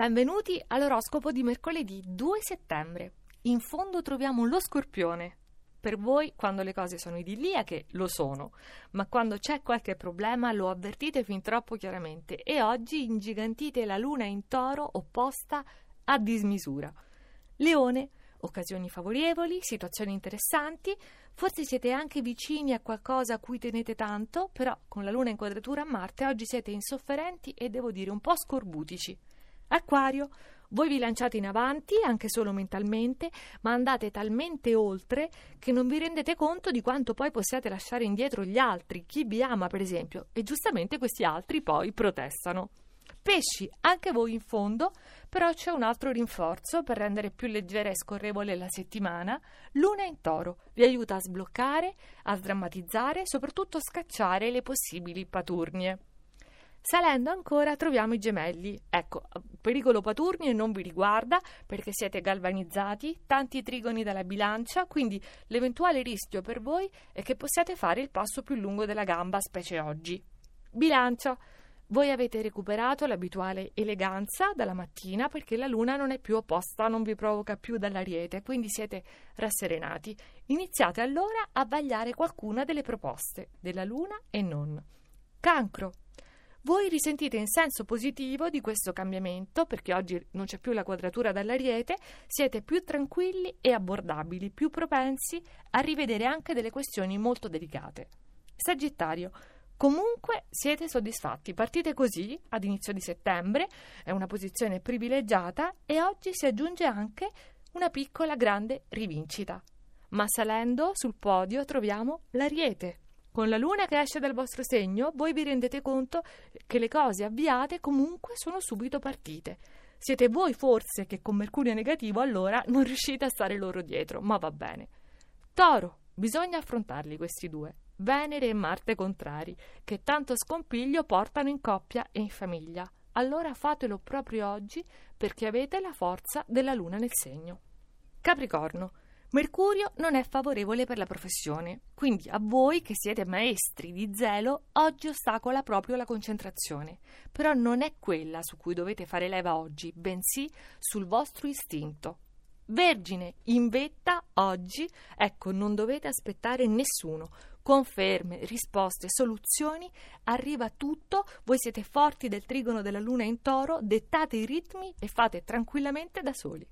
Benvenuti all'oroscopo di mercoledì 2 settembre. In fondo troviamo lo scorpione. Per voi, quando le cose sono idilliache, lo sono, ma quando c'è qualche problema lo avvertite fin troppo chiaramente e oggi ingigantite la luna in toro opposta a dismisura. Leone, occasioni favorevoli, situazioni interessanti, forse siete anche vicini a qualcosa a cui tenete tanto, però con la luna in quadratura a Marte oggi siete insofferenti e devo dire un po' scorbutici. Acquario, voi vi lanciate in avanti, anche solo mentalmente, ma andate talmente oltre che non vi rendete conto di quanto poi possiate lasciare indietro gli altri, chi vi ama per esempio, e giustamente questi altri poi protestano. Pesci, anche voi in fondo, però c'è un altro rinforzo per rendere più leggera e scorrevole la settimana. Luna in toro vi aiuta a sbloccare, a sdrammatizzare e soprattutto scacciare le possibili paturnie. Salendo ancora troviamo i gemelli. Ecco, pericolo Paturnio non vi riguarda perché siete galvanizzati, tanti trigoni dalla bilancia, quindi l'eventuale rischio per voi è che possiate fare il passo più lungo della gamba, specie oggi. Bilancia. Voi avete recuperato l'abituale eleganza dalla mattina perché la luna non è più opposta, non vi provoca più dall'ariete, quindi siete rasserenati. Iniziate allora a vagliare qualcuna delle proposte della luna e non. Cancro. Voi risentite in senso positivo di questo cambiamento perché oggi non c'è più la quadratura dall'ariete, siete più tranquilli e abbordabili, più propensi a rivedere anche delle questioni molto delicate. Sagittario. Comunque siete soddisfatti, partite così ad inizio di settembre, è una posizione privilegiata e oggi si aggiunge anche una piccola grande rivincita. Ma salendo sul podio troviamo l'ariete. Con la luna che esce dal vostro segno, voi vi rendete conto che le cose avviate comunque sono subito partite. Siete voi forse che con Mercurio negativo allora non riuscite a stare loro dietro, ma va bene. Toro, bisogna affrontarli questi due. Venere e Marte contrari, che tanto scompiglio portano in coppia e in famiglia. Allora fatelo proprio oggi perché avete la forza della luna nel segno. Capricorno, Mercurio non è favorevole per la professione, quindi a voi che siete maestri di zelo, oggi ostacola proprio la concentrazione. Però non è quella su cui dovete fare leva oggi, bensì sul vostro istinto. Vergine, in vetta oggi, ecco, non dovete aspettare nessuno. Conferme, risposte, soluzioni, arriva tutto, voi siete forti del trigono della luna in toro, dettate i ritmi e fate tranquillamente da soli.